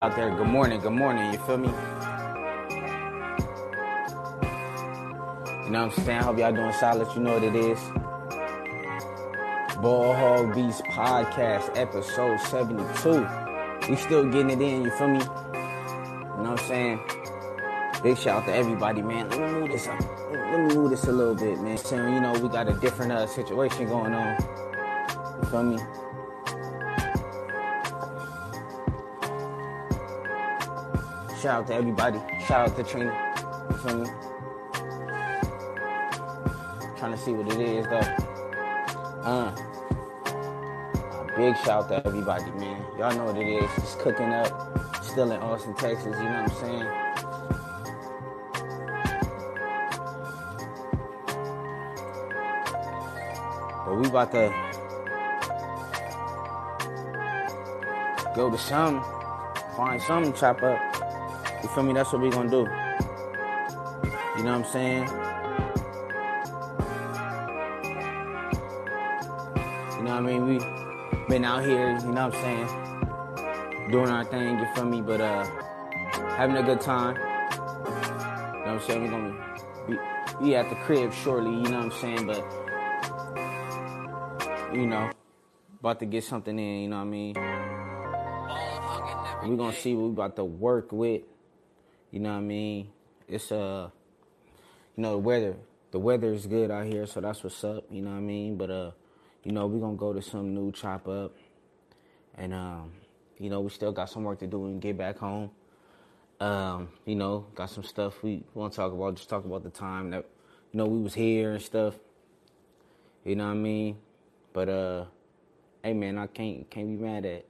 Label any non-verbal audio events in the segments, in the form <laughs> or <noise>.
out there. Good morning, good morning. You feel me? You know what I'm saying? Hope y'all doing solid. You know what it is. Ball Hog Beast Podcast, episode 72. We still getting it in, you feel me? You know what I'm saying? Big shout out to everybody, man. Let me move this up. Let me move this a little bit, man. Saying, you know, we got a different uh, situation going on. You feel me? Shout out to everybody. Shout out to Trina. You feel me? Trying to see what it is though. Uh. Big shout out to everybody, man. Y'all know what it is. It's cooking up. Still in Austin, Texas. You know what I'm saying? But we about to go to some, find some chop up. You feel me? That's what we gonna do. You know what I'm saying? You know what I mean? We been out here, you know what I'm saying? Doing our thing, you feel me? But uh having a good time. You know what I'm saying? We're gonna be, be at the crib shortly, you know what I'm saying? But you know, about to get something in, you know what I mean? We're gonna see what we about to work with. You know what I mean? It's uh you know the weather the weather is good out here, so that's what's up, you know what I mean? But uh, you know, we're gonna go to some new chop up and um, you know, we still got some work to do and get back home. Um, you know, got some stuff we wanna talk about, just talk about the time that you know we was here and stuff. You know what I mean? But uh hey man, I can't can't be mad at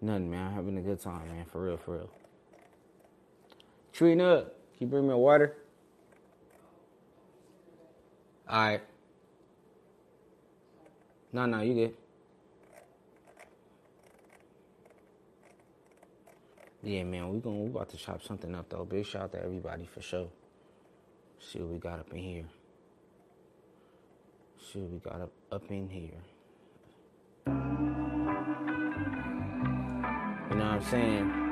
nothing, man. I'm having a good time, man, for real, for real. Trina, can you bring me a water? All right. No, no, you good. Yeah, man, we going we about to chop something up though. Big shout out to everybody for sure. See what we got up in here. See what we got up up in here. You know what I'm saying?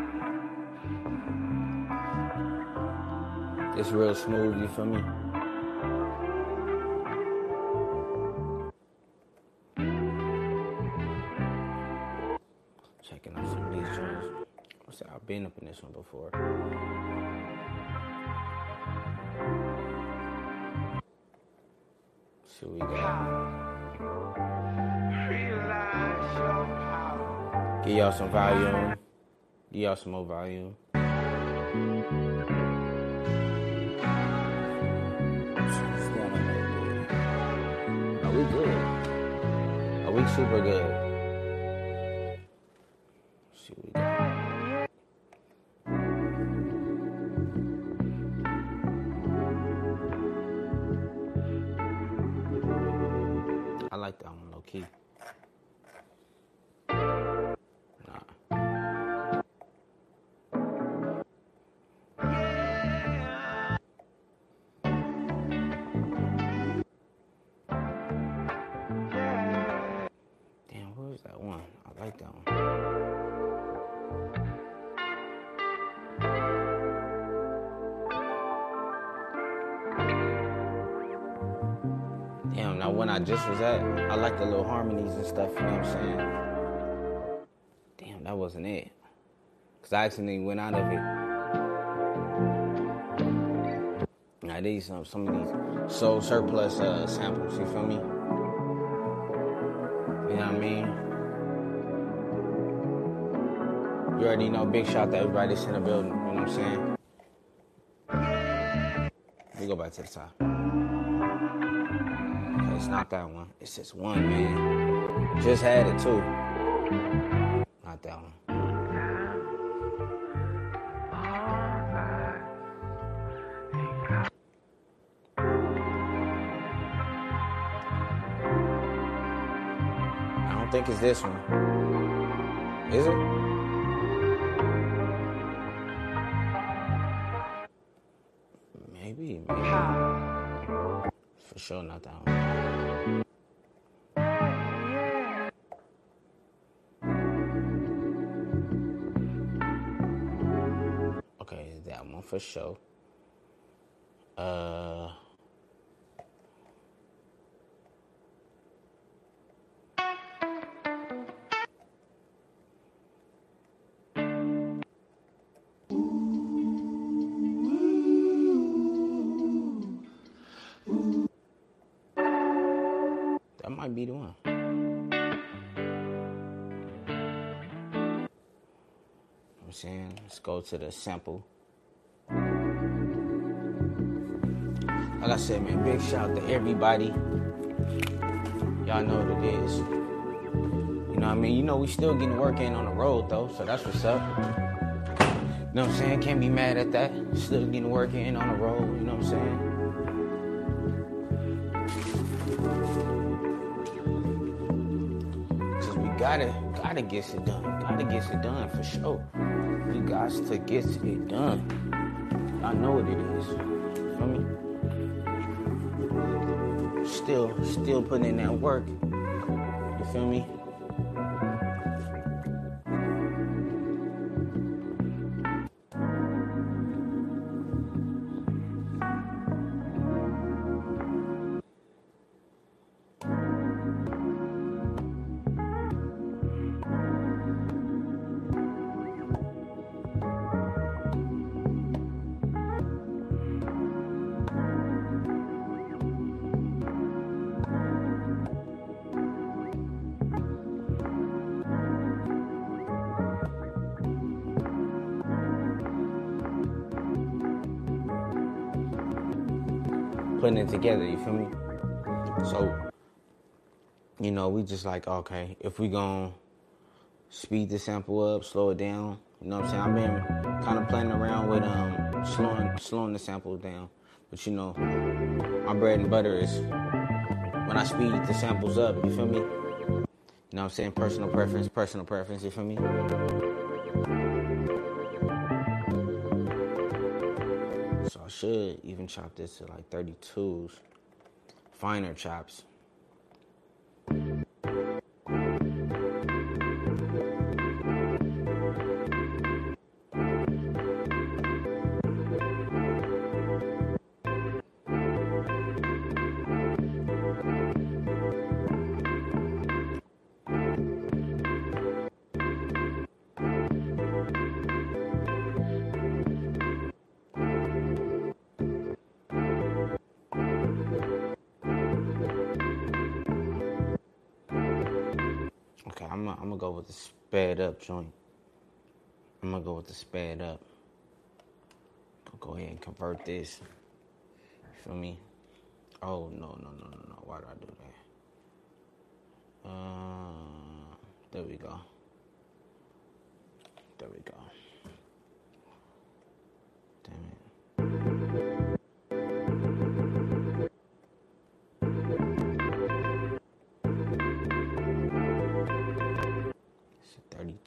It's real smooth, you feel me? Checking out some of these joints. I've been up in this one before. What we got. Give y'all some volume. Give y'all some more volume. Super good? Just was at, I like the little harmonies and stuff, you know what I'm saying? Damn, that wasn't it. Cause I accidentally went out of it. Now these some some of these soul surplus uh, samples, you feel me? You know what I mean? You already know, big shout to everybody that's in the building, you know what I'm saying? We go back to the top. It's not that one. It's just one, man. Just had it too. Not that one. I don't think it's this one. Is it? For sure. Uh. That might be the one. I'm saying, let's go to the sample. Like I said, man, big shout out to everybody. Y'all know what it is. You know what I mean? You know, we still getting work in on the road, though, so that's what's up. You know what I'm saying? Can't be mad at that. Still getting work in on the road, you know what I'm saying? Gotta, gotta get it done. Gotta get it done for sure. We got to get it done. I know what it is. Still, still putting in that work. You feel me? Together, you feel me? So, you know, we just like, okay, if we gonna speed the sample up, slow it down, you know what I'm saying? I've been kind of playing around with um slowing slowing the sample down. But you know, my bread and butter is when I speed the samples up, you feel me? You know what I'm saying? Personal preference, personal preference, you feel me? I should even chop this to like 32s. Finer chops. With the sped up joint. I'm gonna go with the sped up. I'll go ahead and convert this. You feel me? Oh no no no no no! Why did I do that? Uh, there we go. There we go.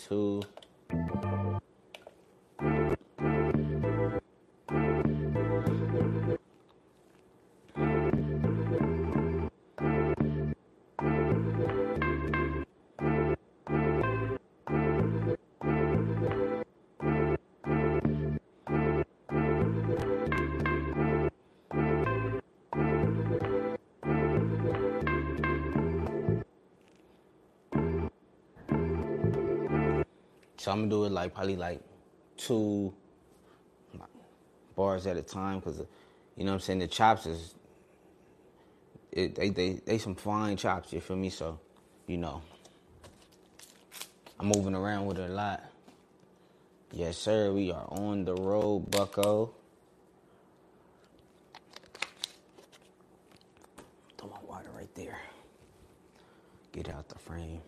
32. So I'm gonna do it like probably like two bars at a time because you know what I'm saying the chops is it, they they they some fine chops. You feel me? So you know I'm moving around with it a lot. Yes, sir. We are on the road, Bucko. Throw my water right there. Get out the frame.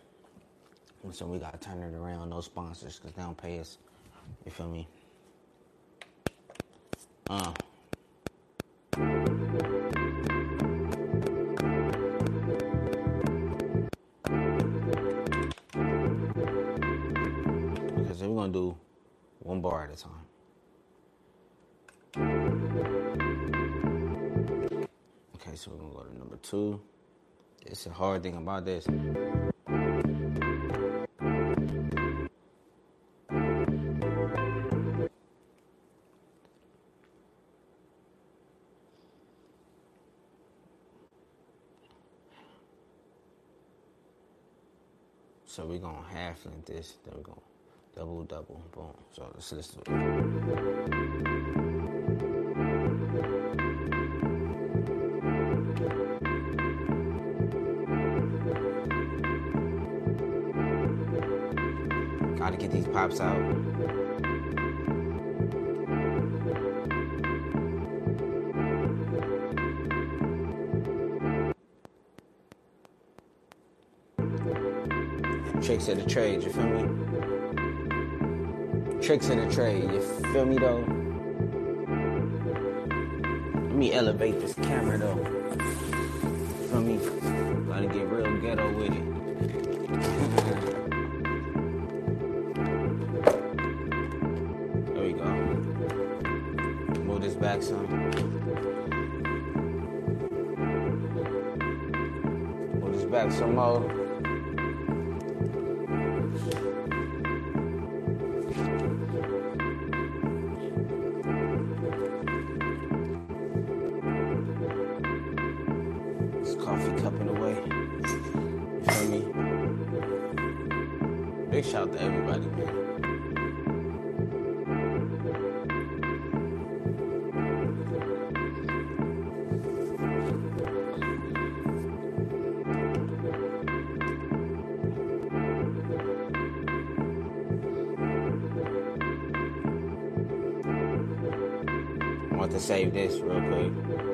So we gotta turn it around. No sponsors, cause they don't pay us. You feel me? Uh. Because then we're gonna do one bar at a time. Okay, so we're gonna go to number two. It's a hard thing about this. So we're gonna half length this, then we're gonna double double, boom. So let's listen to it. Gotta get these pops out. Tricks of the trade, you feel me? Tricks of the trade, you feel me though? Let me elevate this camera though. Feel me? Gotta get real ghetto with it. there we go. Move this back some. Move this back some more. Save this real quick.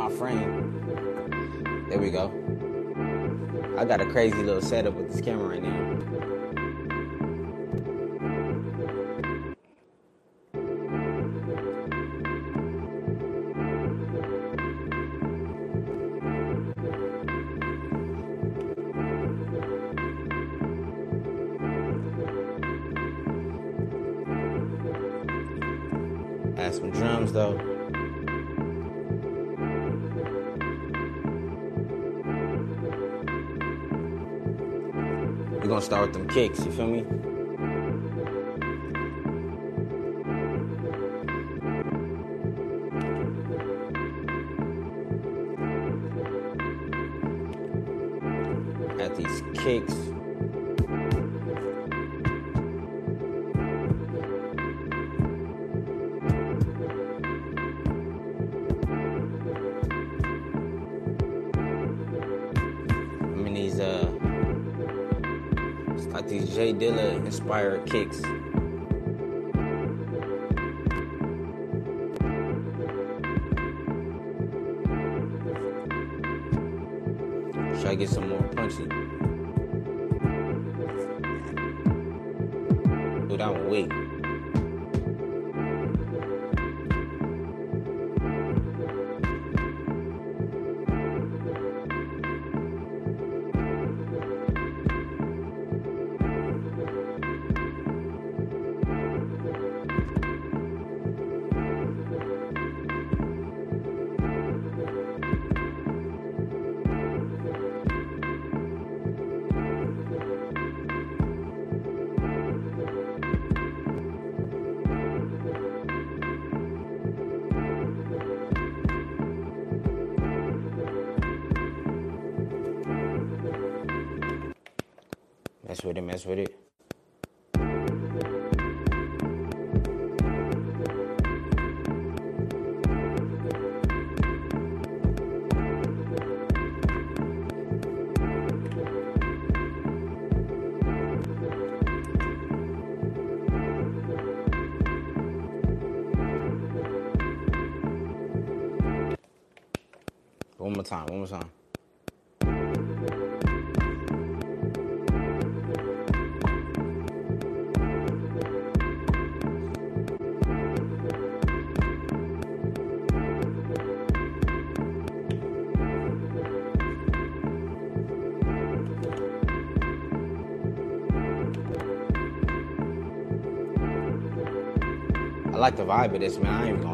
My frame. There we go. I got a crazy little setup with this camera right now. Kicks, you feel me? Dilla Mess with it, mess with it. Like the vibe of this, man.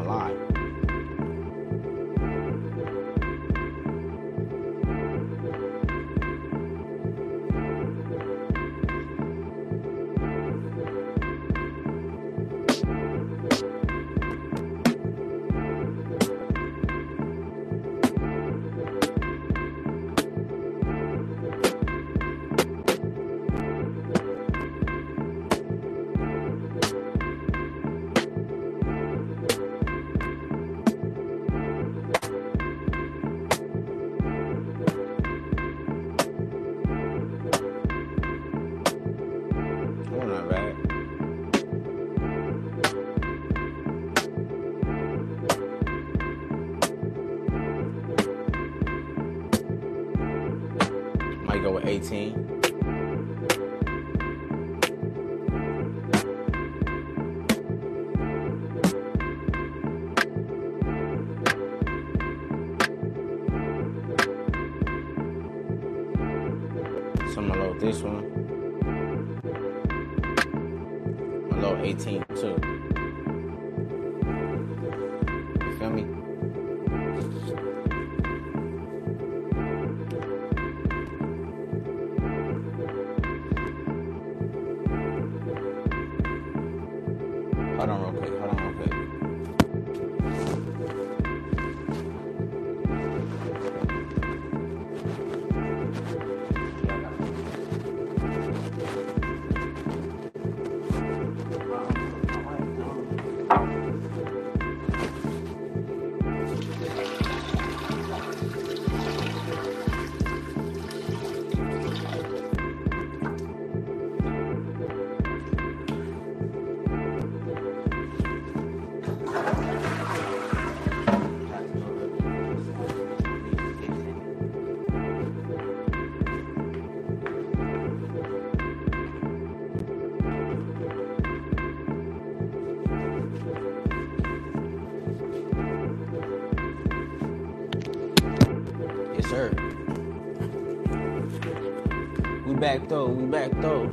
Back though.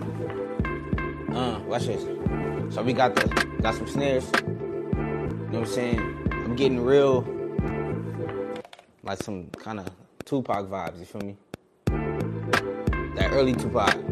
Uh, watch this. So we got the got some snares. You know what I'm saying? I'm getting real, like some kind of Tupac vibes. You feel me? That early Tupac.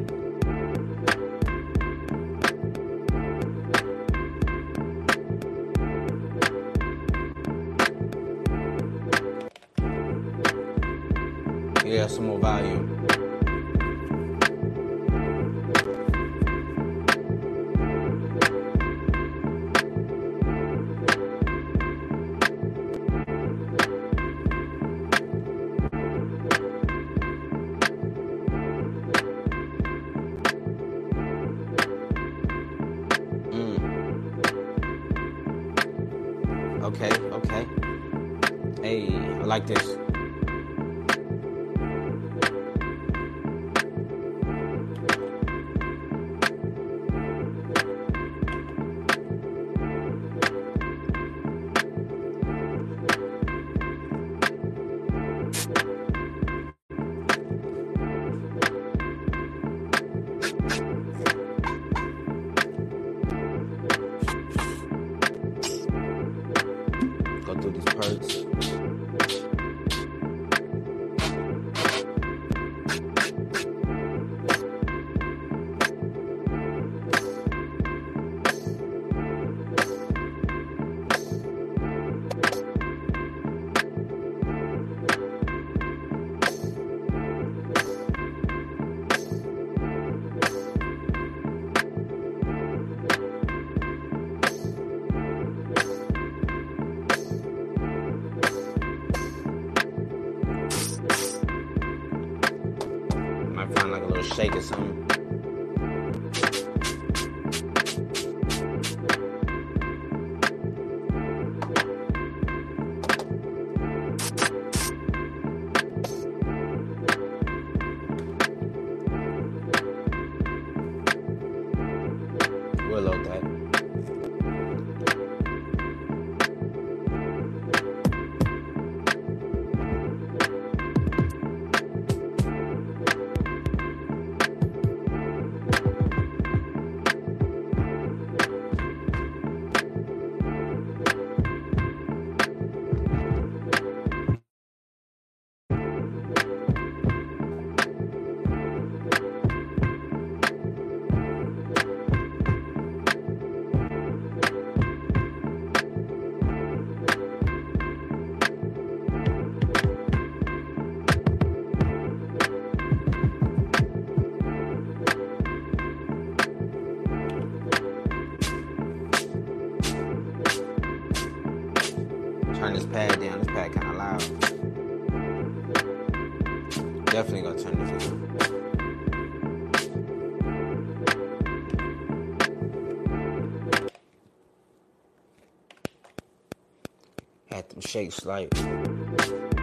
Shakes like.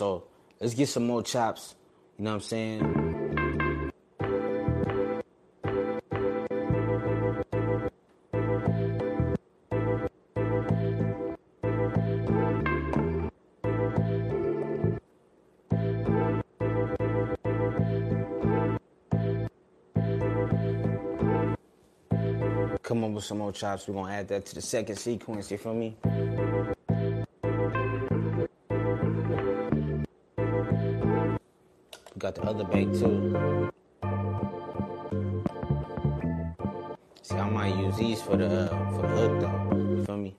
So let's get some more chops. You know what I'm saying? Come up with some more chops. We're gonna add that to the second sequence. You feel me? Got the other bait too. See, I might use these for the uh, for the hook though. You feel me?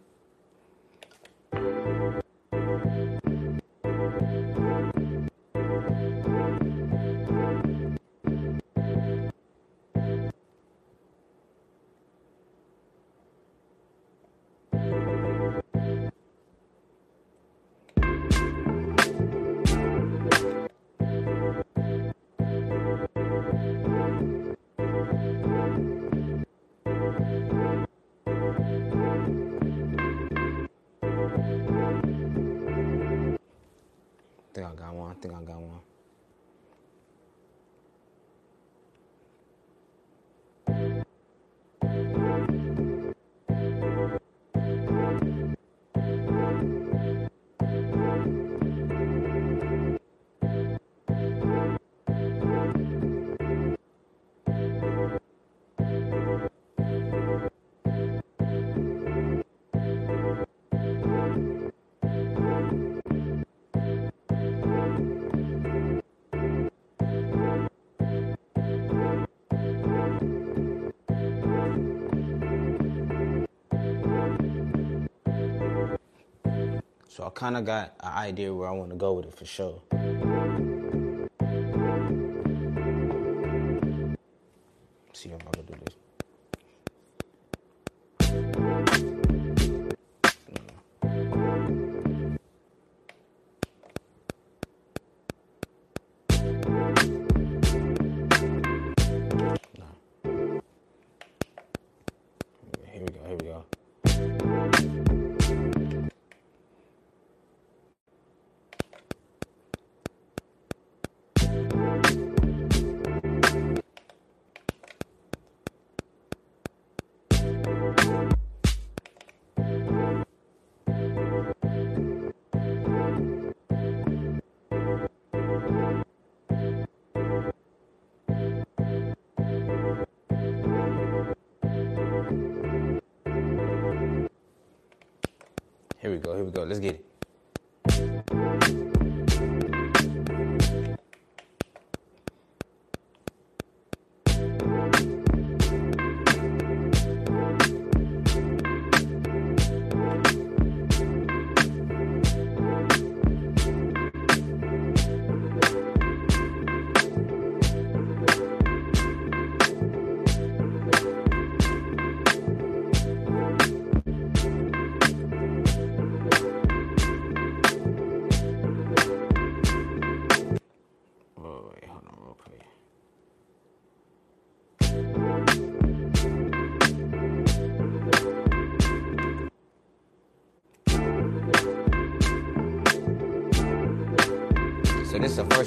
I got one. So I kind of got an idea where I want to go with it for sure. Here we go. Here we go. Let's get it.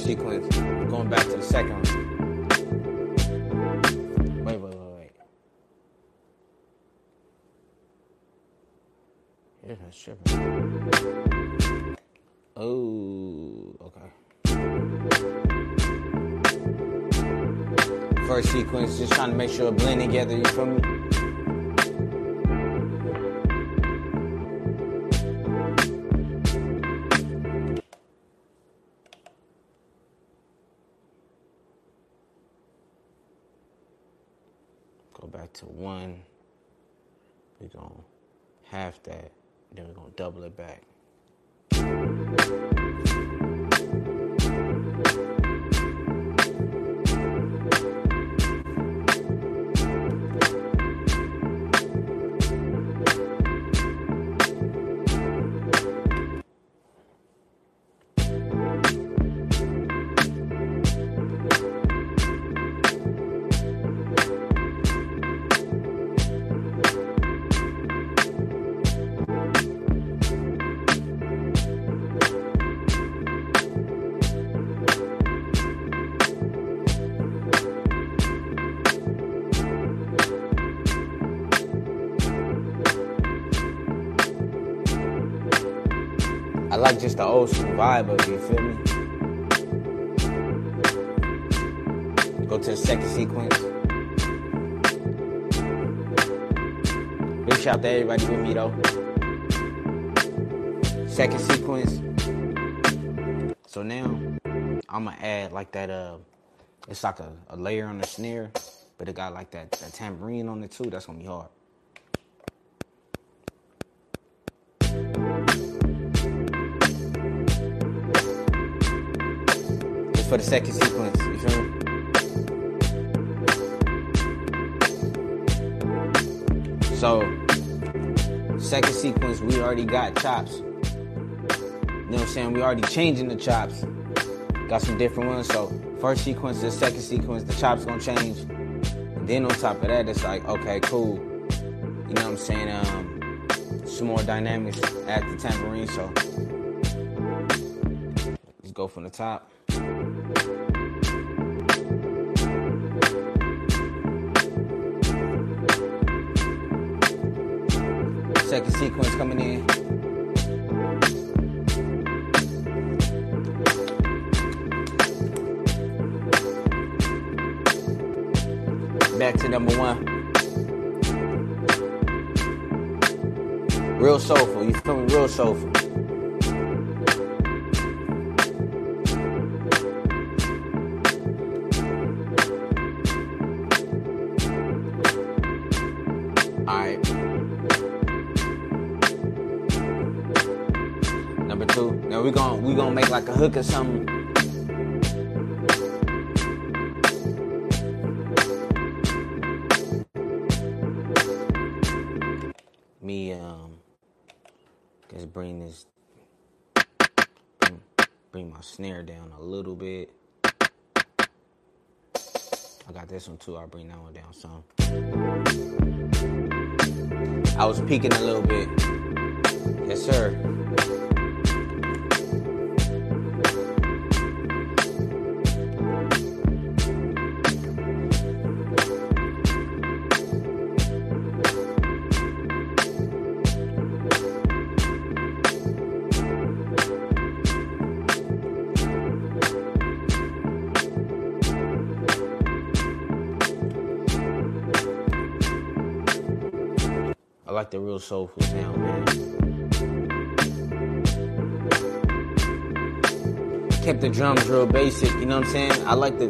Sequence. Going back to the second one. Wait, wait, wait, wait. Tripping. Oh, okay. First sequence, just trying to make sure it blend together. You feel me? To one. We're to half that. Then we're to double it back. Vibe of it, you feel me? Go to the second sequence. Big shout out to everybody with me though. Second sequence. So now I'ma add like that uh it's like a, a layer on the snare, but it got like that, that tambourine on it too. That's gonna be hard. For the second sequence, you feel me? So, second sequence, we already got chops. You know what I'm saying? We already changing the chops. Got some different ones. So, first sequence, the second sequence, the chops gonna change. And then on top of that, it's like, okay, cool. You know what I'm saying? Um, some more dynamics at the tambourine. So, let's go from the top. Second sequence coming in. Back to number one. Real soulful. You feel me? Real soulful. We gonna make like a hook or something. Me um just bring this bring, bring my snare down a little bit. I got this one too. I'll bring that one down some. I was peaking a little bit. Yes, sir. The real soulful sound, man. Kept the drums real basic, you know what I'm saying? I like the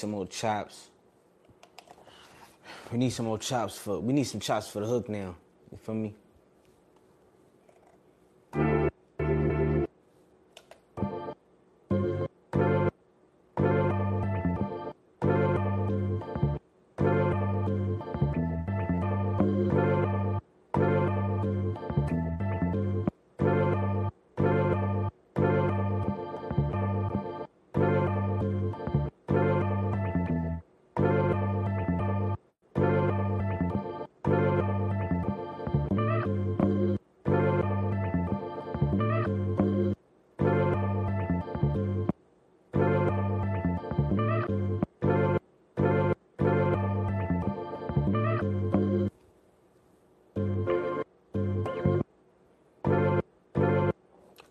some more chops. We need some more chops for we need some chops for the hook now. You feel me?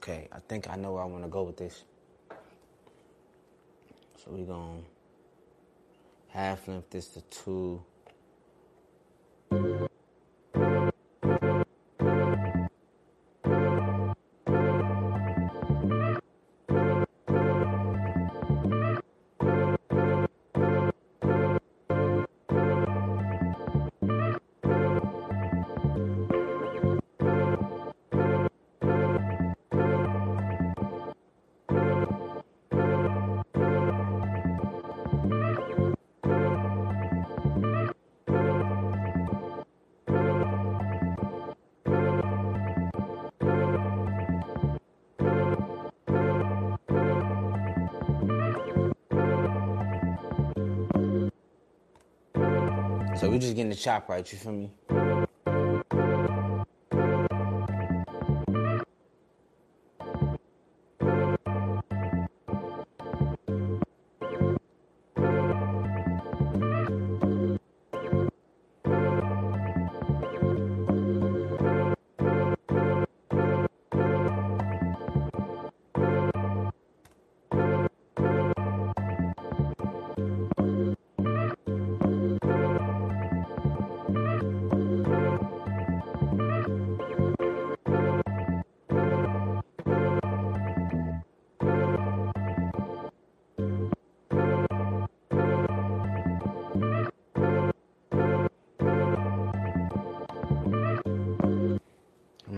Okay, I think I know where I want to go with this. So we're gonna half length this to two. So we just getting the chop right, you feel me?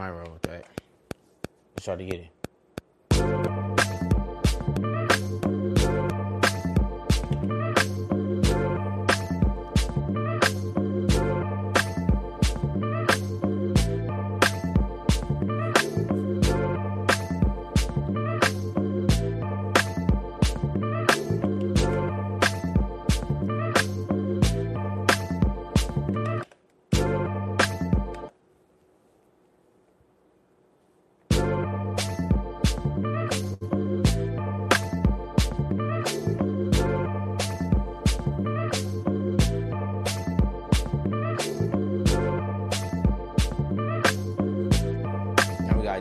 Might roll with that. Let's try to get it.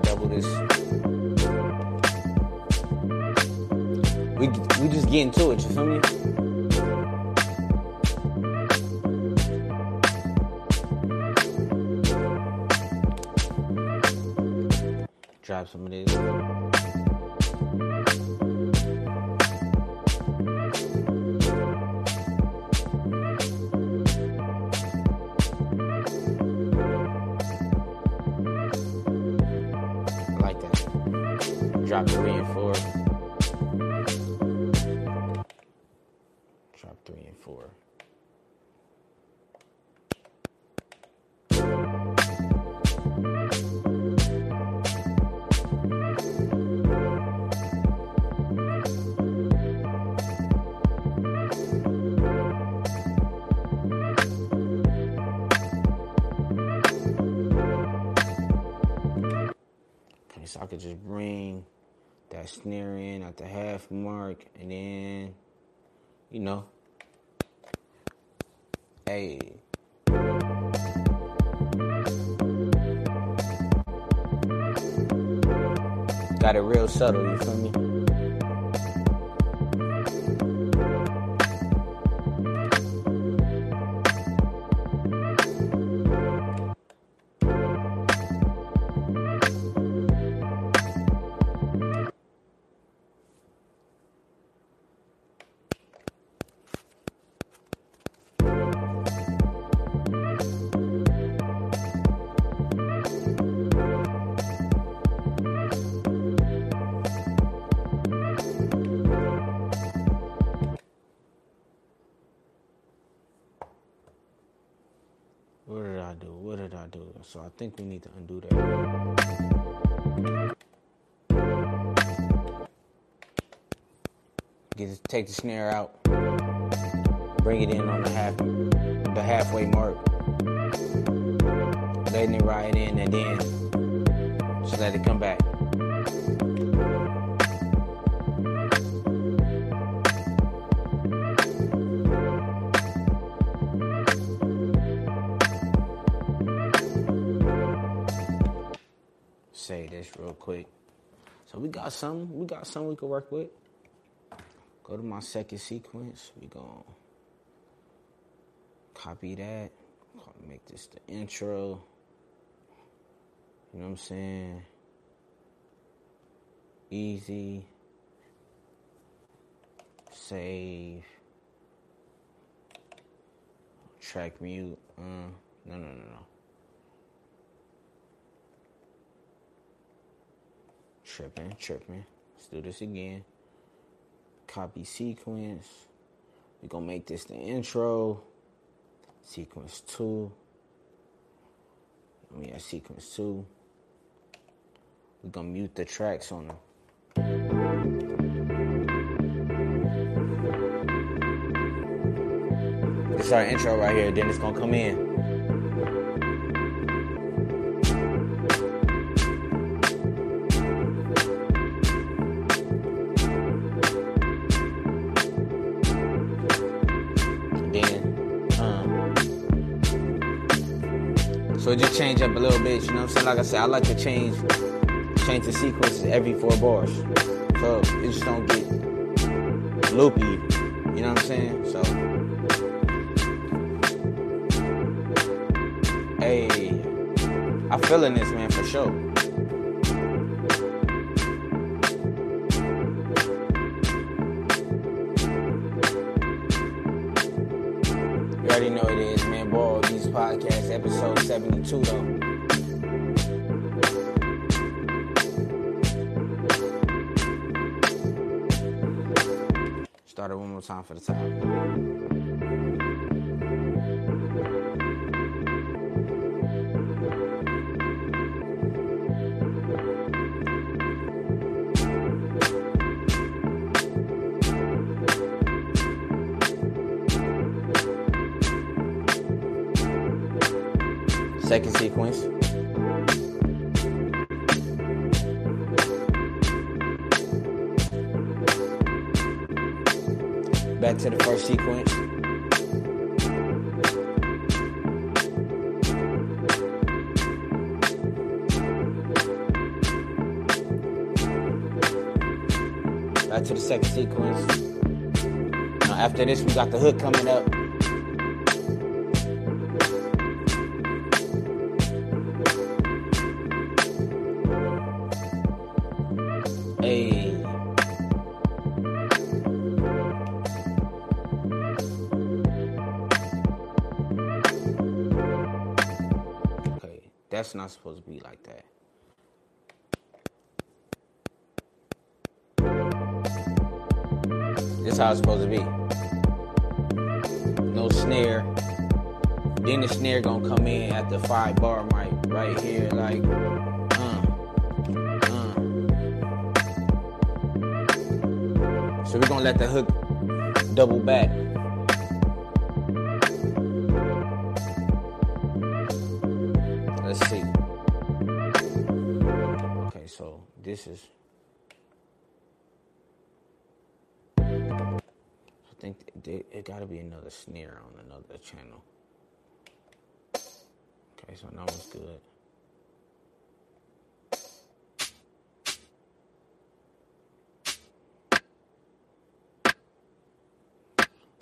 We double this. We we just getting to it, you feel me? Drop some of this. Bring that snare in at the half mark and then, you know, hey. Got it real subtle, you feel me? Think we need to undo that. Get take the snare out. Bring it in on the half the halfway mark. Letting it ride in and then just let it come back. This real quick. So we got some. We got some we could work with. Go to my second sequence. We gonna copy that. Make this the intro. You know what I'm saying? Easy. Save. Track mute. Uh, no, no, no, no. Tripping, tripping. Let's do this again. Copy sequence. We're gonna make this the intro. Sequence two. We have sequence two. We're gonna mute the tracks on them. This is our intro right here, then it's gonna come in. So just change up a little bit, you know what I'm saying? Like I said, I like to change change the sequences every four bars. So it just don't get loopy. You know what I'm saying? So Hey, I'm feeling this man for sure. Start it We got the hook coming up. Hey. Okay, that's not supposed to be like that. This how it's supposed to be. Snare gonna come in at the five bar mic right here, like, uh, uh. So we're gonna let the hook double back. Let's see. Okay, so this is. I think it, it got to be another snare on another channel. Okay, so now it's good.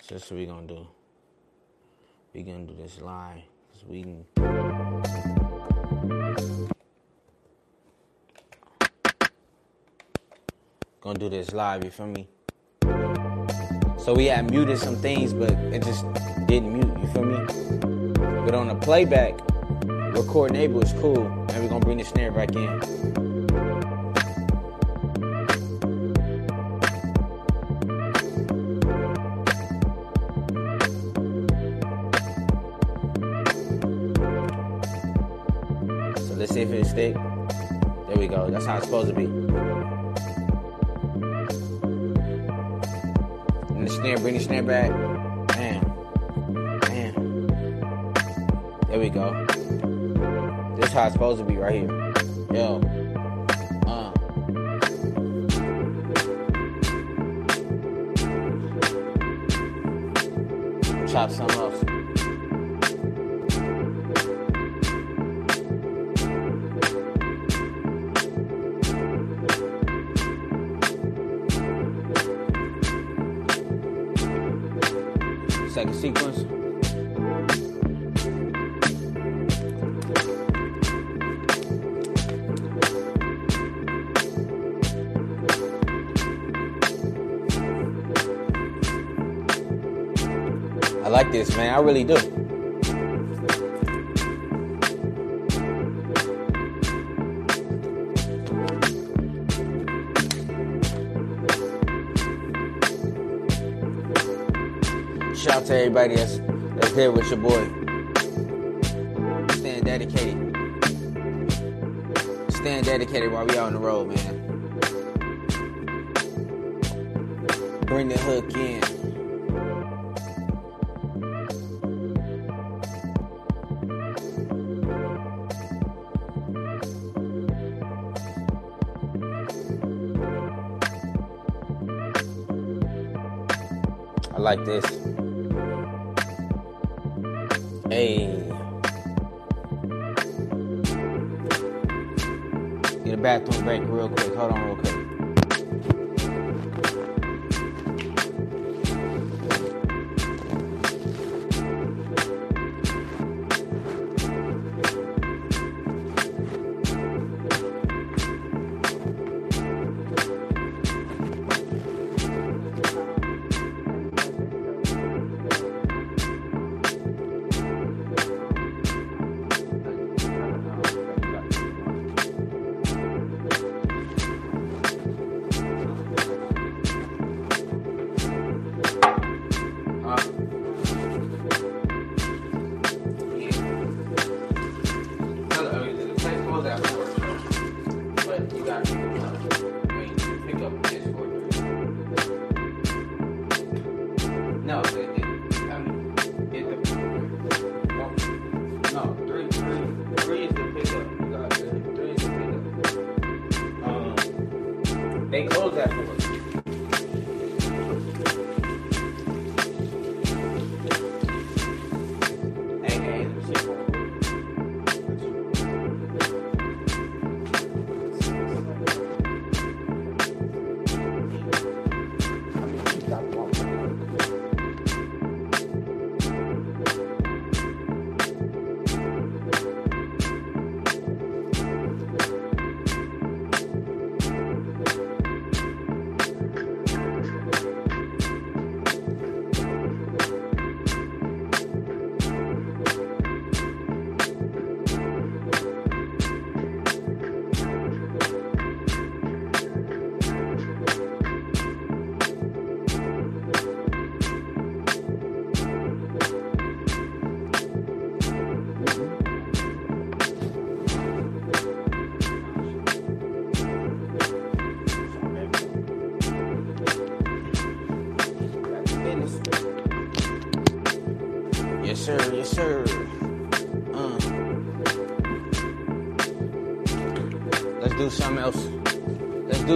So that's what we gonna do. We gonna do this live because we can. Gonna do this live, you feel me? So we had muted some things, but it just didn't mute, you feel me? But on the playback, record enable is cool, and we're gonna bring the snare back in. So let's see if it'll stick. There we go. That's how it's supposed to be. And the snare, bring the snare back. Bam. Bam. There we go. This how it's supposed to be right here. Yo. Uh. Chop some up. Really do. Shout out to everybody that's that's there with your boy. Staying dedicated. Staying dedicated while we out on the road, man. I like this. Hey. Get a bathroom break real quick. Hold on real quick.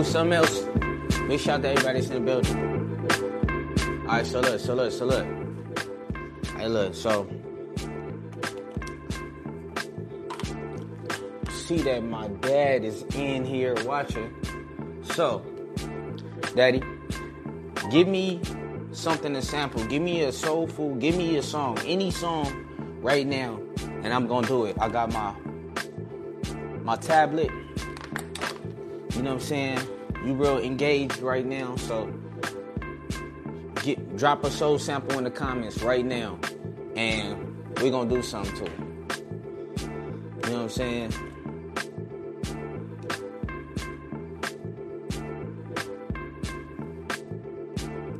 Something else. Big shout out to everybody that's in the building. All right, so look, so look, so look. Hey, look, so see that my dad is in here watching. So, daddy, give me something to sample. Give me a soulful, give me a song, any song right now, and I'm gonna do it. I got my my tablet. You know what I'm saying? You real engaged right now, so get drop a soul sample in the comments right now, and we're gonna do something to it. You know what I'm saying?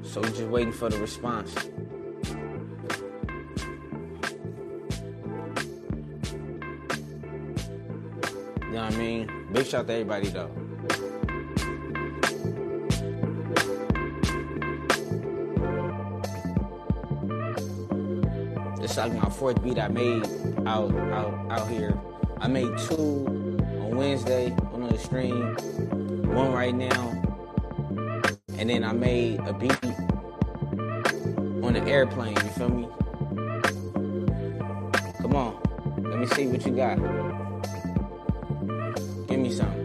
So we're just waiting for the response. You know what I mean? Big shout out to everybody though. It's like my fourth beat I made out out out here. I made two on Wednesday on the stream, one right now, and then I made a beat on the airplane. You feel me? Come on, let me see what you got. Give me some.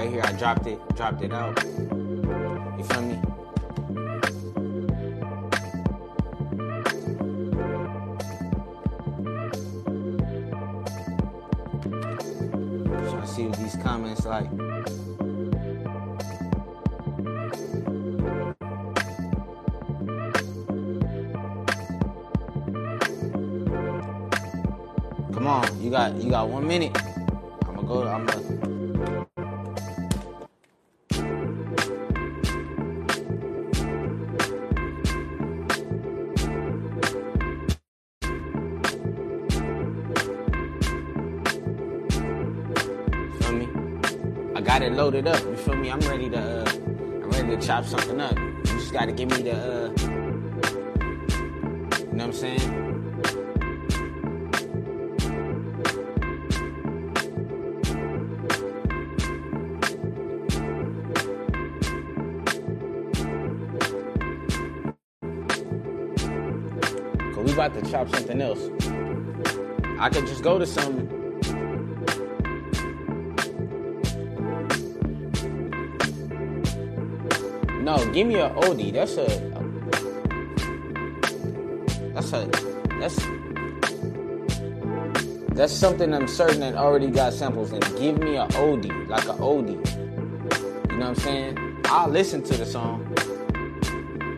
Right here. I dropped it, dropped it out. You feel me? Trying to see what these comments like. Come on, you got you got one minute. You gotta give me the. Uh, you know what I'm saying? Cause we about to chop something else. I could just go to some. Give me an oldie. That's a. That's a. That's. That's something I'm certain that already got samples in. Give me an oldie, like an oldie. You know what I'm saying? I'll listen to the song.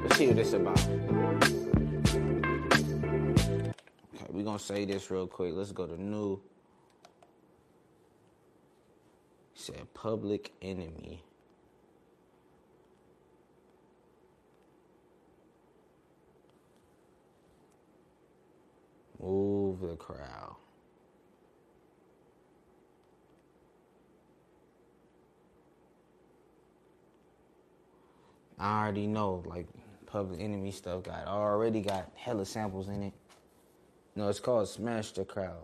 Let's see what it's about. Okay, we're gonna say this real quick. Let's go to new. Said public enemy. Move the crowd. I already know, like, Public Enemy stuff got already got hella samples in it. No, it's called Smash the Crowd.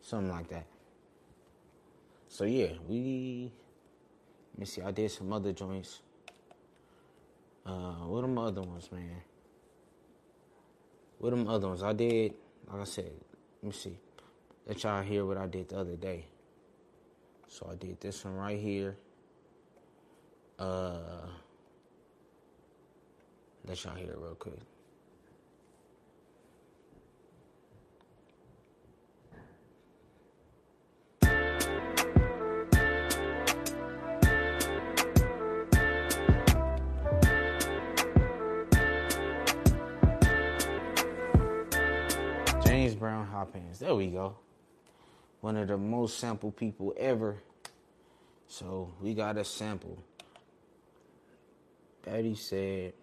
Something like that. So yeah, we let me see, I did some other joints. Uh what them other ones, man? What them other ones? I did, like I said, let me see. Let y'all hear what I did the other day. So I did this one right here. Uh, let y'all hear it real quick. James Brown Hot Pants. There we go. One of the most sampled people ever. So we got a sample. Daddy said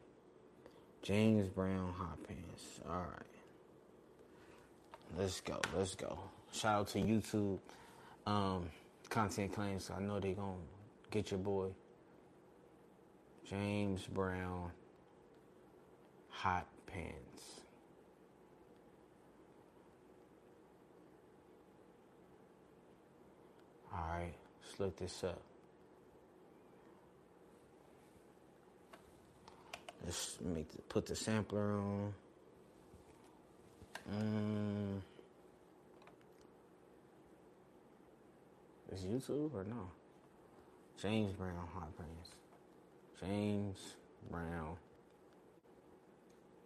James Brown Hot Pants. All right. Let's go. Let's go. Shout out to YouTube um, content claims. I know they're gonna get your boy James Brown Hot Pants. All right, let's look this up. Let's make the, put the sampler on. Mm. Is YouTube or no? James Brown hot pants. James Brown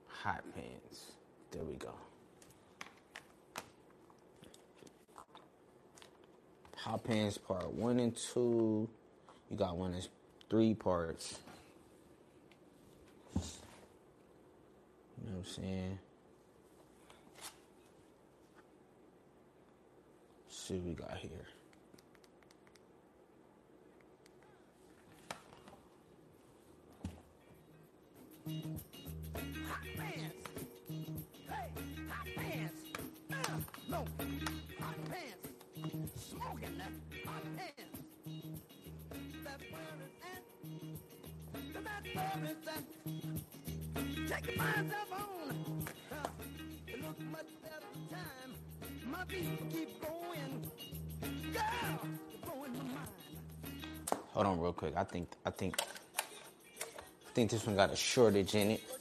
hot pants. There we go. Hot pants part one and two. You got one that's three parts. You know what I'm saying? Let's see what we got here. Hot pants. Hey, hot pants. Uh, no, hot. That and that myself on. It looks much better time. My people keep going. Girl, blowing my mind. Hold on real quick. I think I think I think this one got a shortage in it.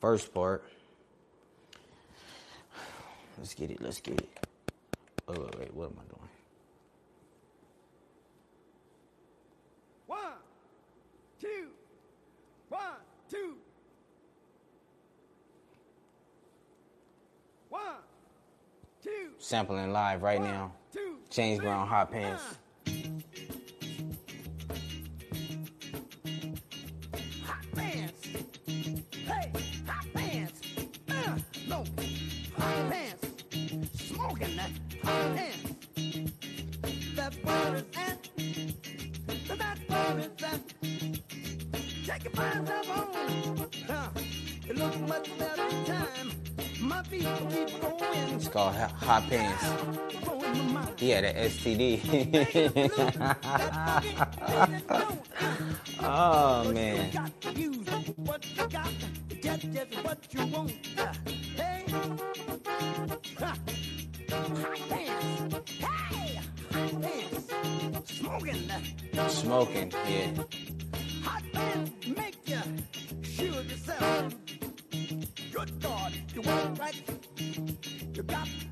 first part. Let's get it. Let's get it. Oh, wait, wait. What am I doing? One, two, one, two. One, two, Sampling live right one, now. two, James three, Brown hot pants. It's called Hot Pants. Blowing my mind. He had an STD. <laughs> <laughs> oh man. got to use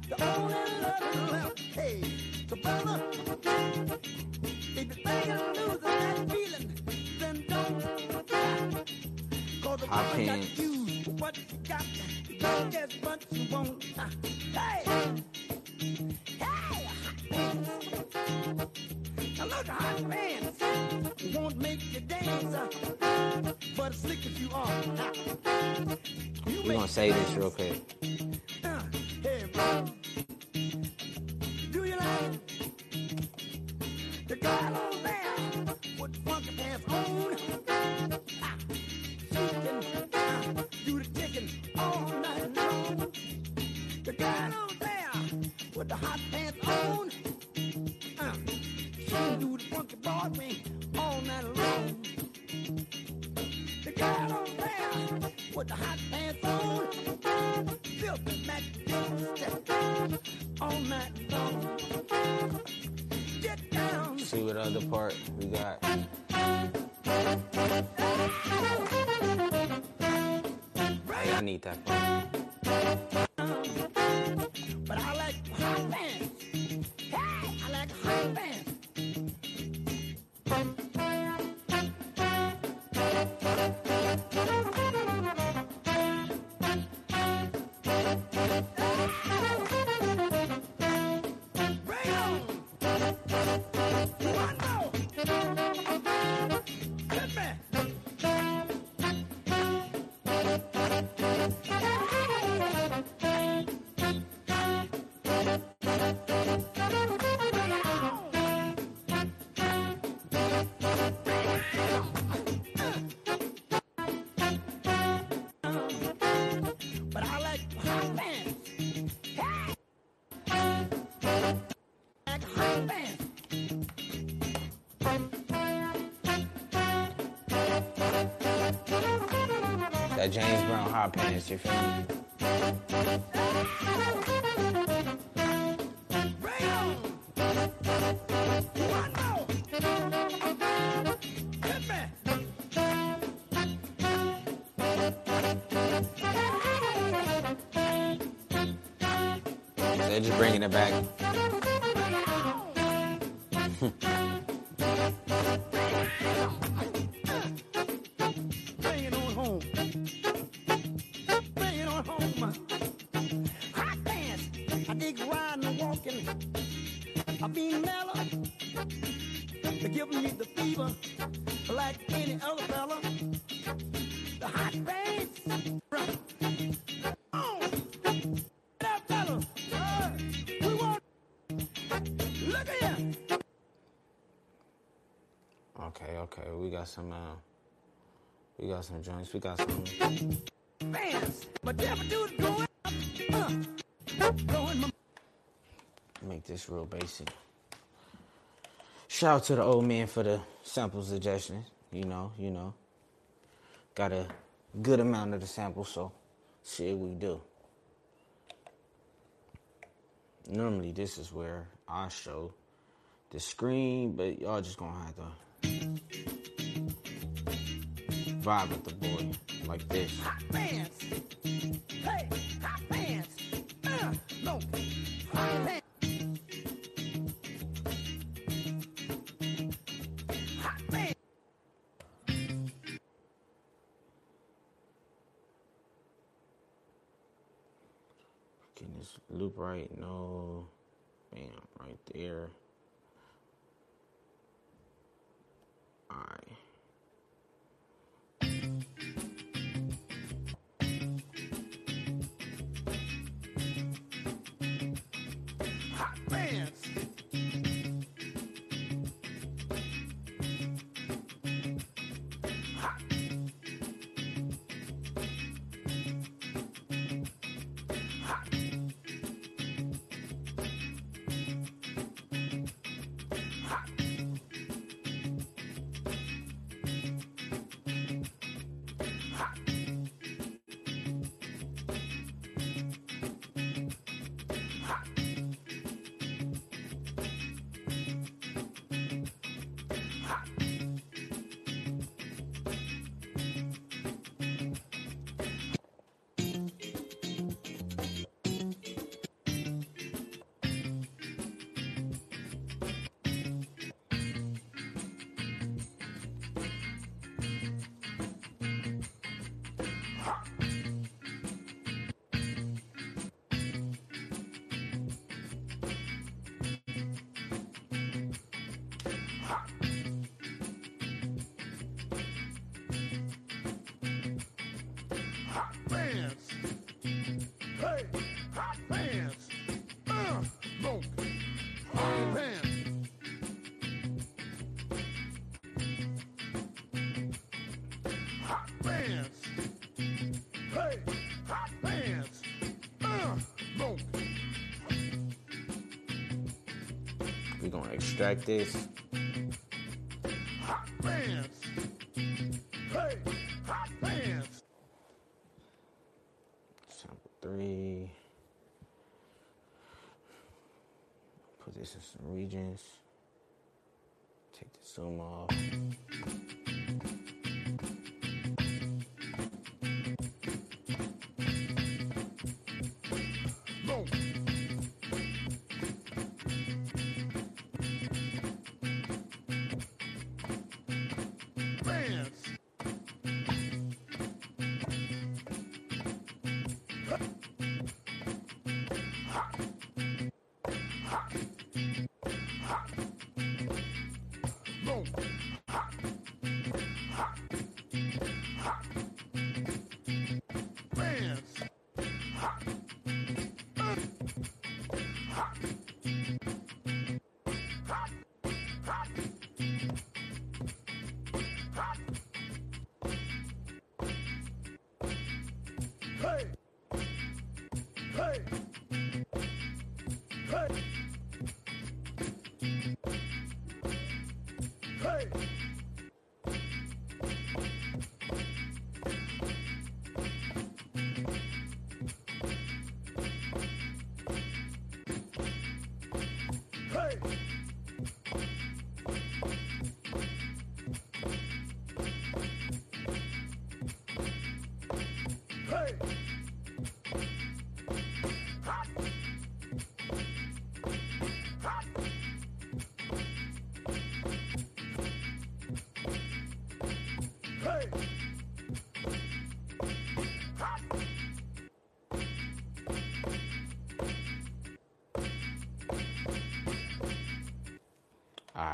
the only love left. Hey, so brother, if you think I'm losing that feeling, then don't. Cause the Hot woman got pants. you what you got. You don't get what you want. Hey, hey. Now look, hot pants. Won't make you dance, but slick as you are. You We're gonna say this real quick. James Brown hot pants, you feel me? I dig riding and walking. I be mellow. They're giving me the fever like any other fella. The hot pants. Oh. Get up, fella. We want Look at here. Okay, okay. We got some. Uh, we got some joints. We got some. Fans. But never do it going Make this real basic. Shout out to the old man for the sample suggestions. You know, you know. Got a good amount of the sample, so shit we do. Normally this is where I show the screen, but y'all just gonna have to vibe with the boy like this. hot pants. Hey, hot pants. Getting this loop right, no. Bam, right there. Alright. Hot pants. Hey, hot pants. Uh. Hot pants. Uh, smoke. we gonna extract this. Take the zoom off.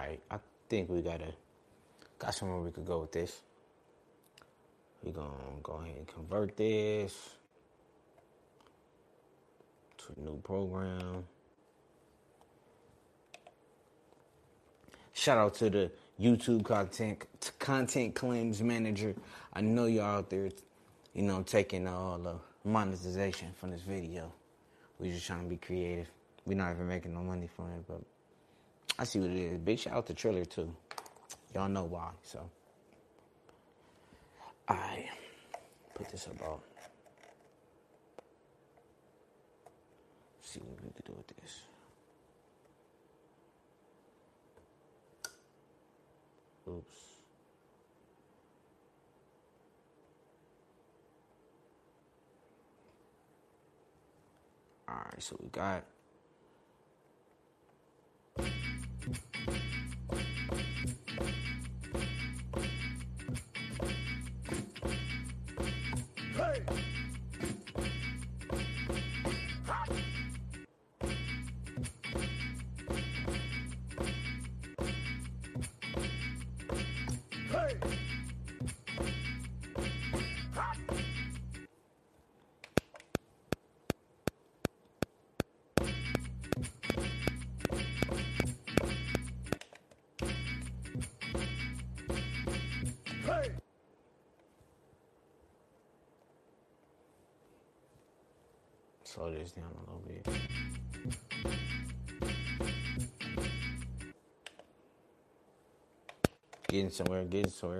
Alright, I think we gotta got somewhere we could go with this. We gonna go ahead and convert this to a new program. Shout out to the YouTube content content claims manager. I know y'all out there, you know, taking all the monetization from this video. We just trying to be creative. We're not even making no money from it, but I see what it is. Big shout out to Triller too. Y'all know why. So I put this about. See what we can do with this. Oops. All right, so we got. Slow this down a little bit. Getting somewhere, getting somewhere.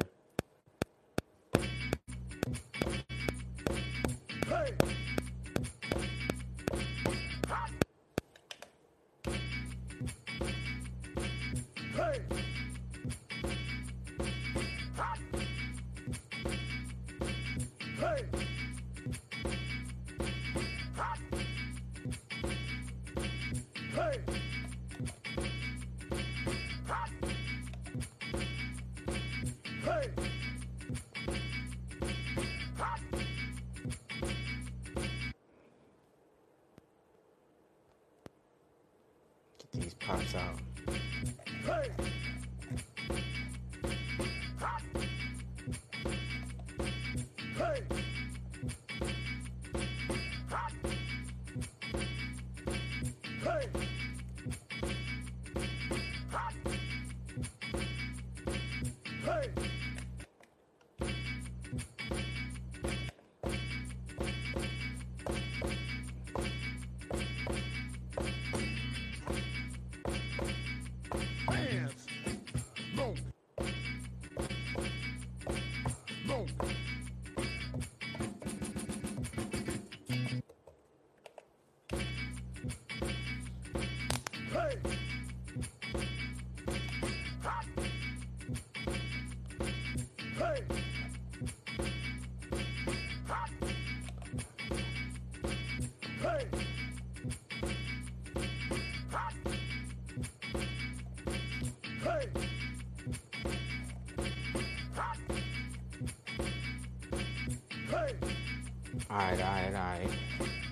Alright, alright, alright.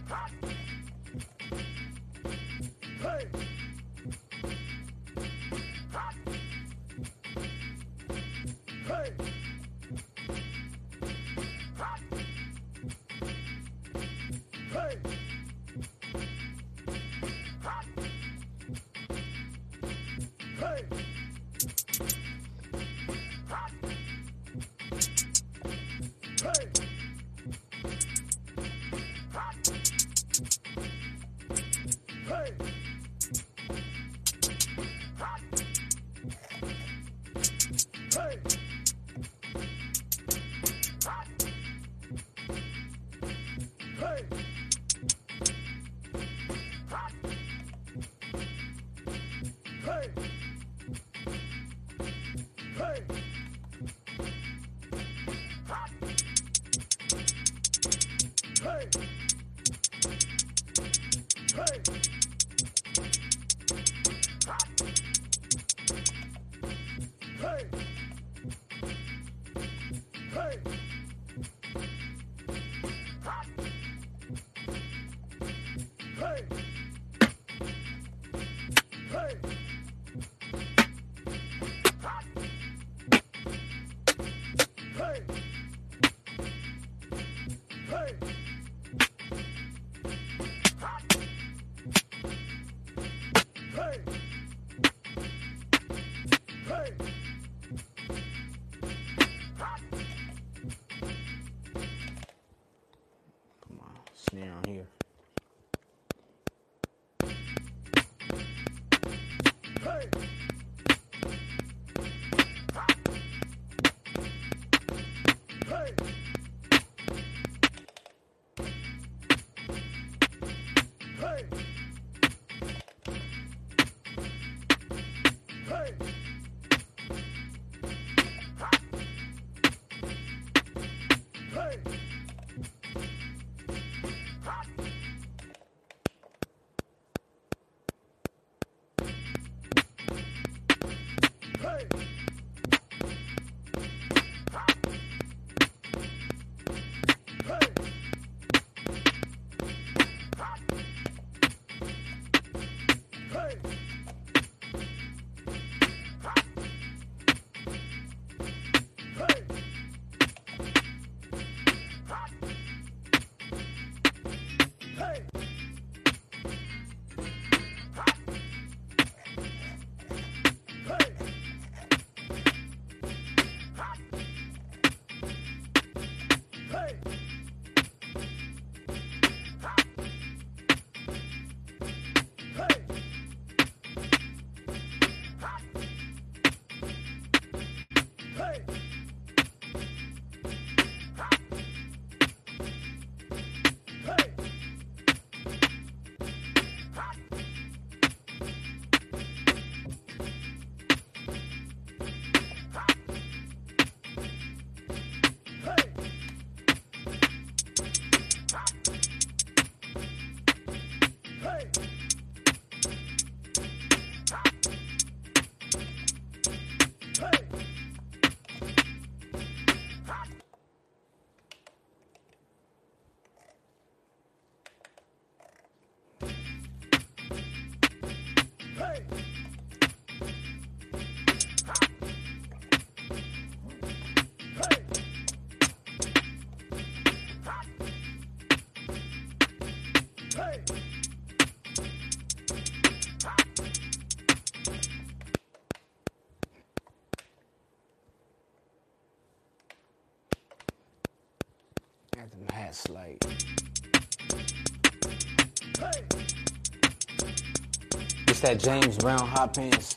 James Brown hot pants.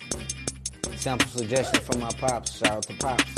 Sample suggestion from my pops. Shout out to pops.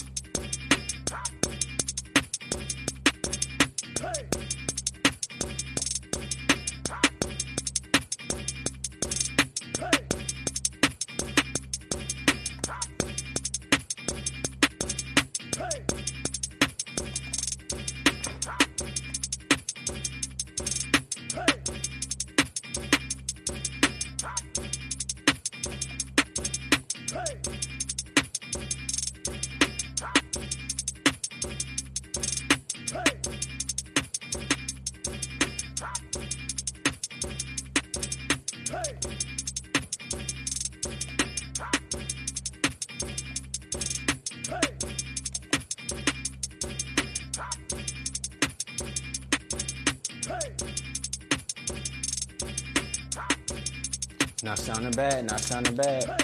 Bad. Not sounding bad. Hey!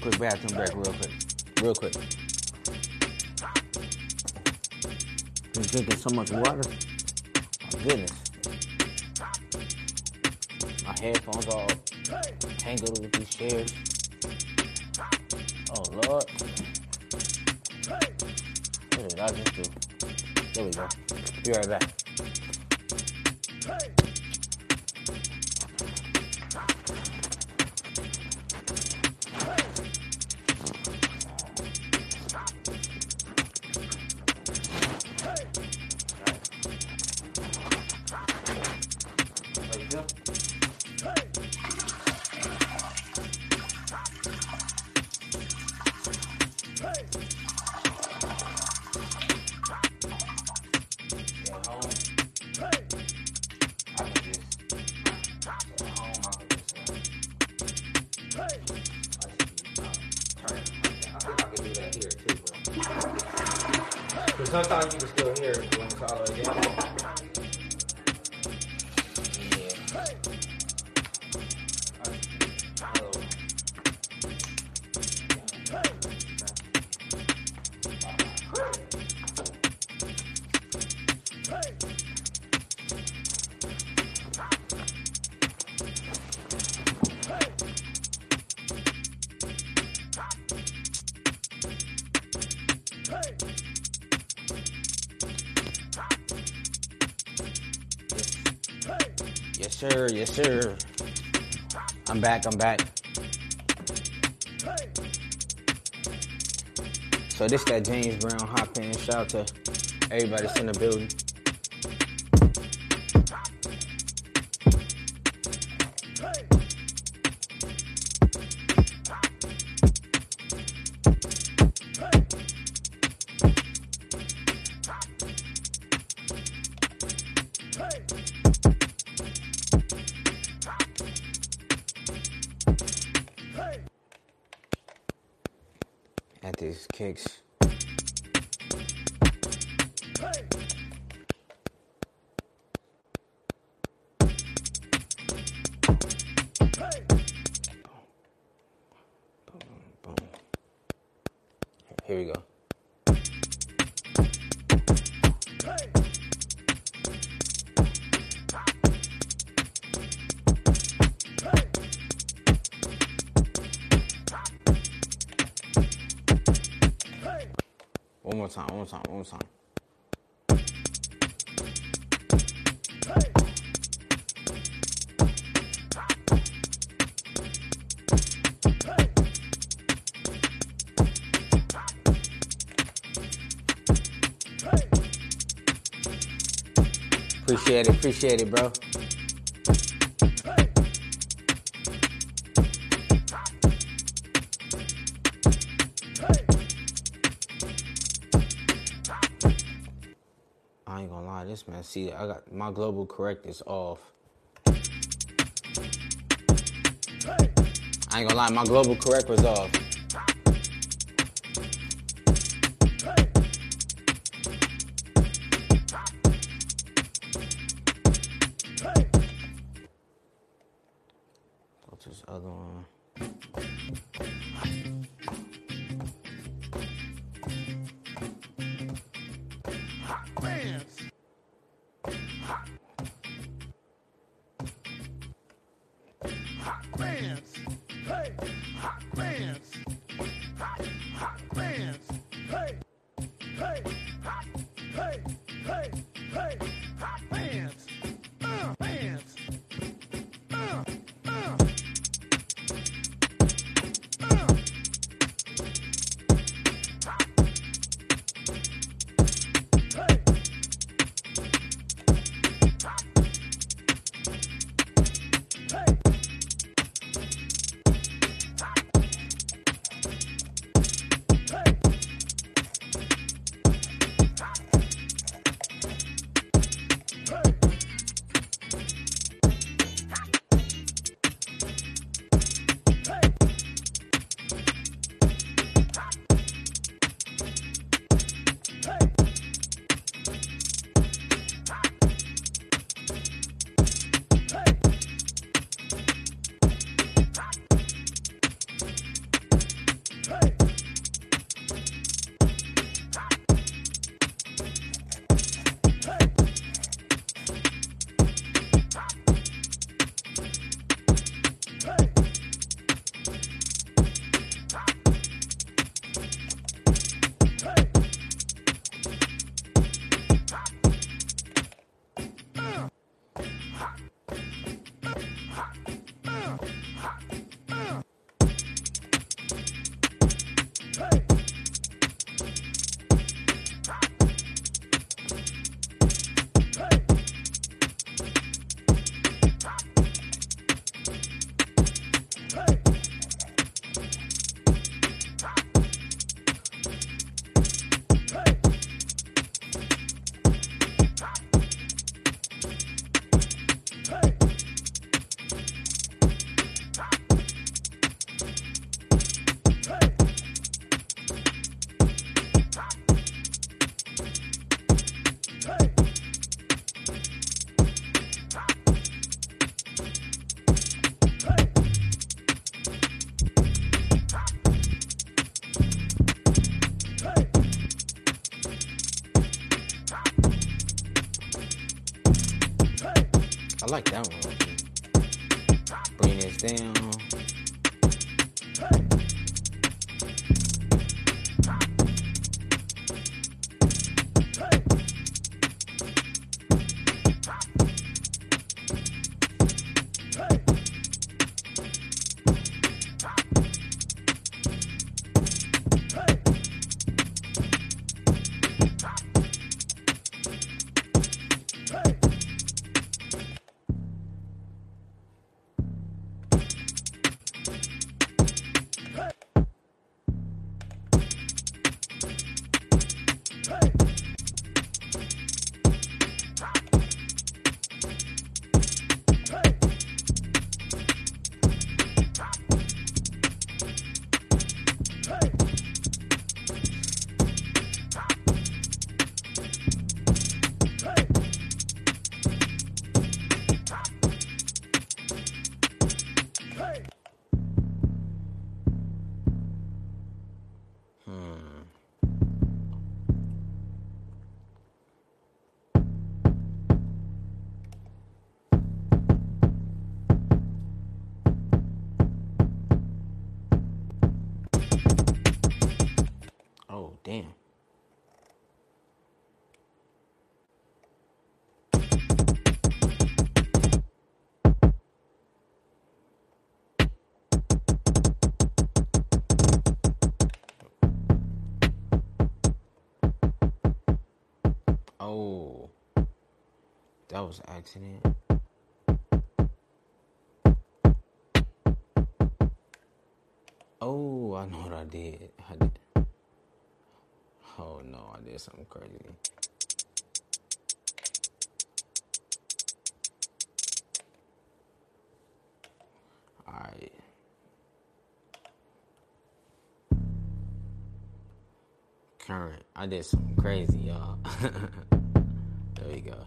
Quick bathroom break, real quick. Real quick. Been drinking so much water. My goodness. My headphones all Hey! tangled with these chairs. Oh Lord. Hey! What did I just do? There we go. Be right back. Hey! Yes, sir. I'm back. I'm back. So this is that James Brown hot pants. Shout out to everybody that's in the building. one song, one song. Appreciate it, appreciate it, bro. Man. See, I got my global correct is off. I ain't gonna lie, my global correct was off. I like that one. Was accident. Oh, I know what I did. I did. Oh no, I did something crazy. Alright. Current. I did something crazy, y'all. <laughs> there we go.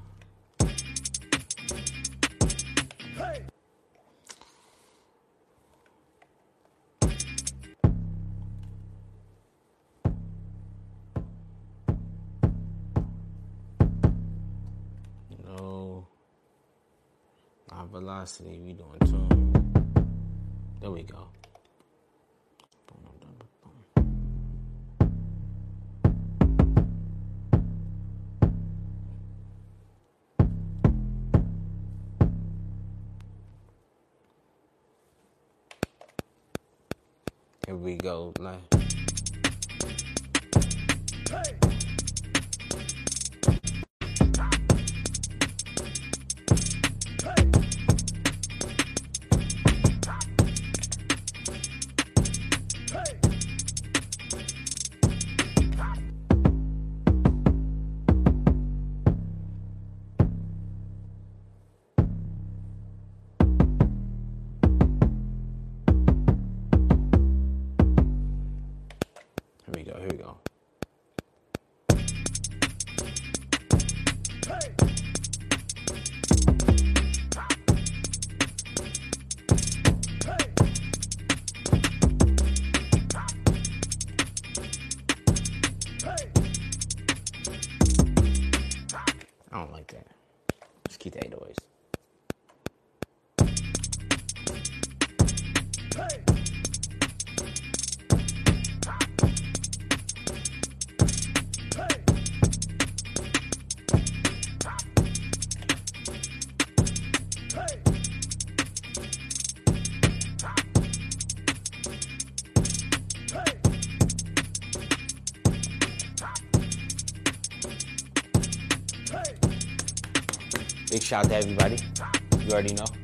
Velocity. We doing tune. There we go. Here we go. Like. Here shout out to everybody. You already know.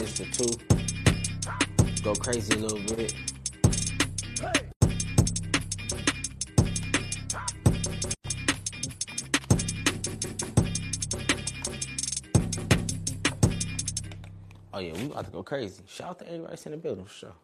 against the two. Go crazy a little bit. Oh yeah, we about to go crazy. Shout out to everybody in the building for sure.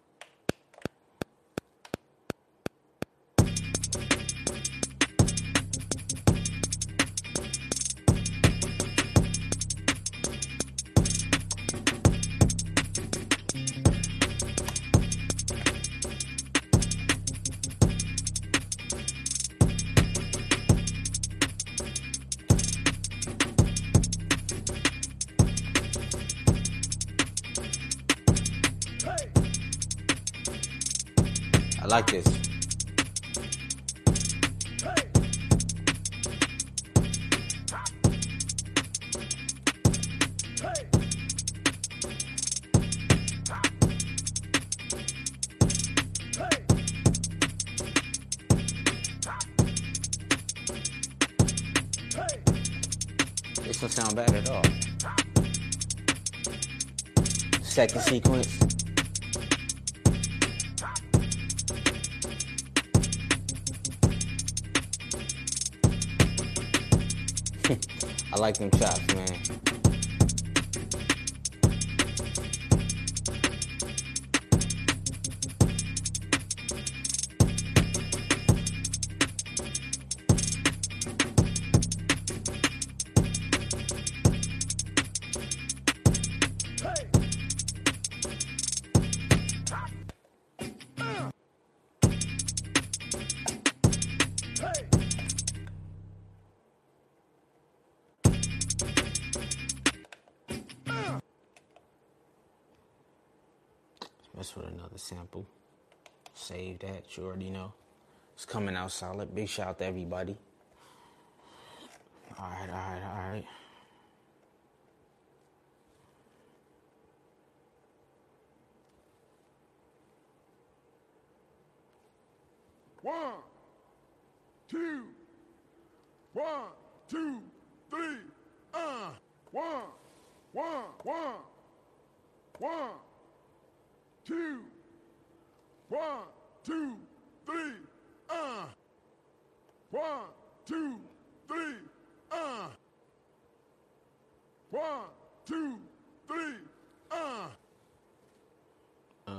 That's with another sample. Save that, you already know. It's coming out solid. Big shout out to everybody. Alright, alright, alright. One, two, one, two, three, uh, one, one, one, one, two, one, two, three, uh, one, two, three, uh, one, two, three, uh. Uh,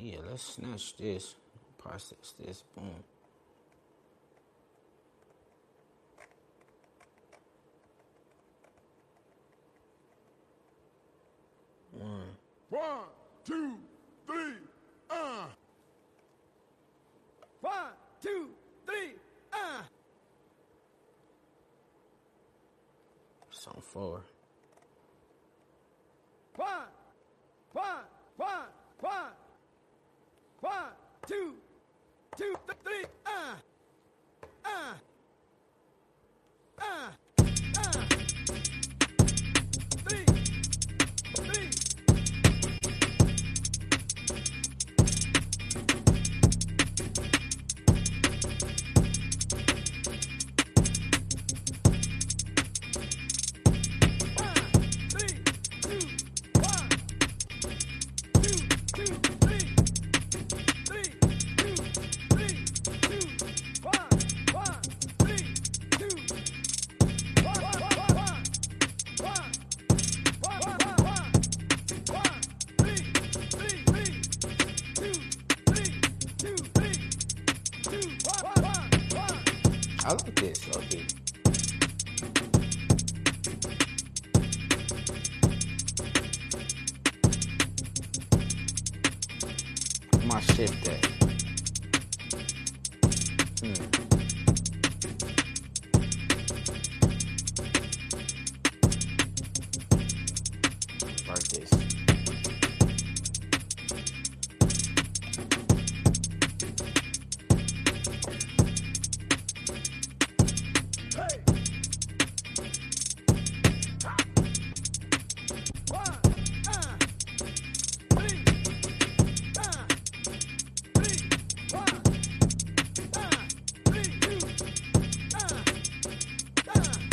yeah, let's snatch this, process this, boom. One. One, two, three, uh. One, two, three, uh. Song four. One, one, one, one, one, two, two, th- three, uh, uh, uh, uh, three, three.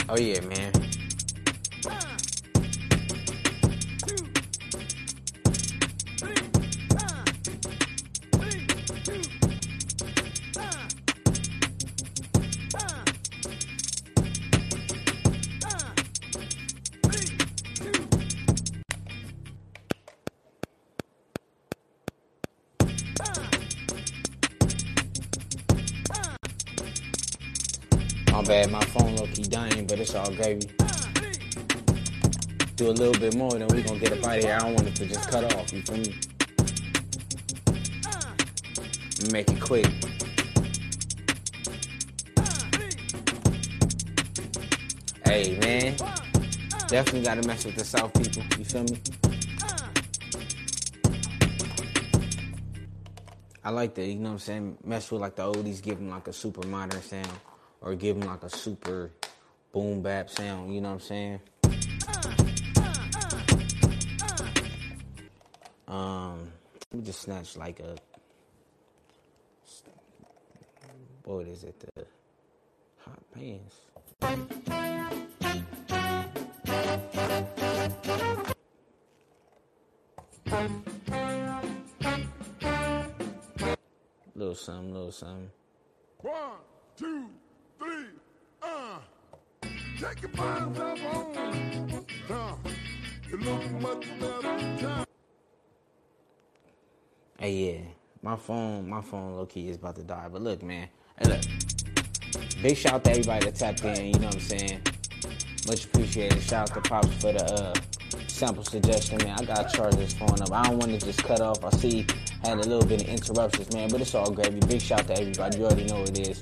Oh yeah, man. It's all gravy. Do a little bit more, then we gonna get up out of here. I don't want it to just cut off, you feel me? Make it quick. Hey man, definitely gotta mess with the South people, you feel me? I like that, you know what I'm saying? Mess with like the oldies, give them like a super modern sound, or give them like a super boom bap sound, you know what I'm saying? Um, let me just snatch like a, what is it? The hot pants. Little something, little something. One, two, three. Take your mind up on. Uh, you look much better. Hey, yeah, my phone, my phone, low key is about to die. But look, man, hey, look, big shout out to everybody that tapped in. You know what I'm saying? Much appreciated. Shout out to Pops for the uh, sample suggestion, man. I gotta charge this phone up. I don't want to just cut off. I see had a little bit of interruptions, man, but it's all gravy. Big shout out to everybody. You already know it is.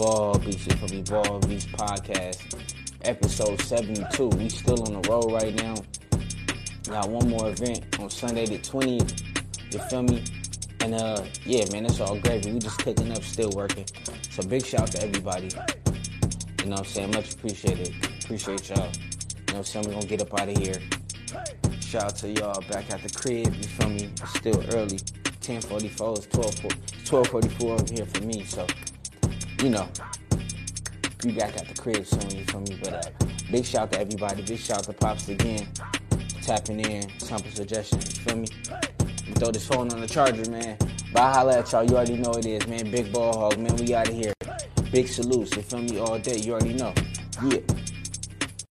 Ball for me. Ball Beats podcast, episode 72. We still on the road right now. Got one more event on Sunday the 20th. You feel me? And uh, yeah, man, it's all gravy. We just cooking up, still working. So big shout out to everybody. You know what I'm saying? Much appreciated. Appreciate y'all. You know what I'm saying? We're gonna get up out of here. Shout out to y'all back at the crib, you feel me? It's still early. 1044 is 12 1244 over here for me, so you know. Be back at the crib soon, you feel me? But uh big shout out to everybody, big shout out to Pops again. Tapping in, sample suggestions, you feel me? Throw this phone on the charger, man. But I holla at y'all, you already know it is, man. Big ball hog, man. We out of here. Big salutes, you feel me all day, you already know. Yeah.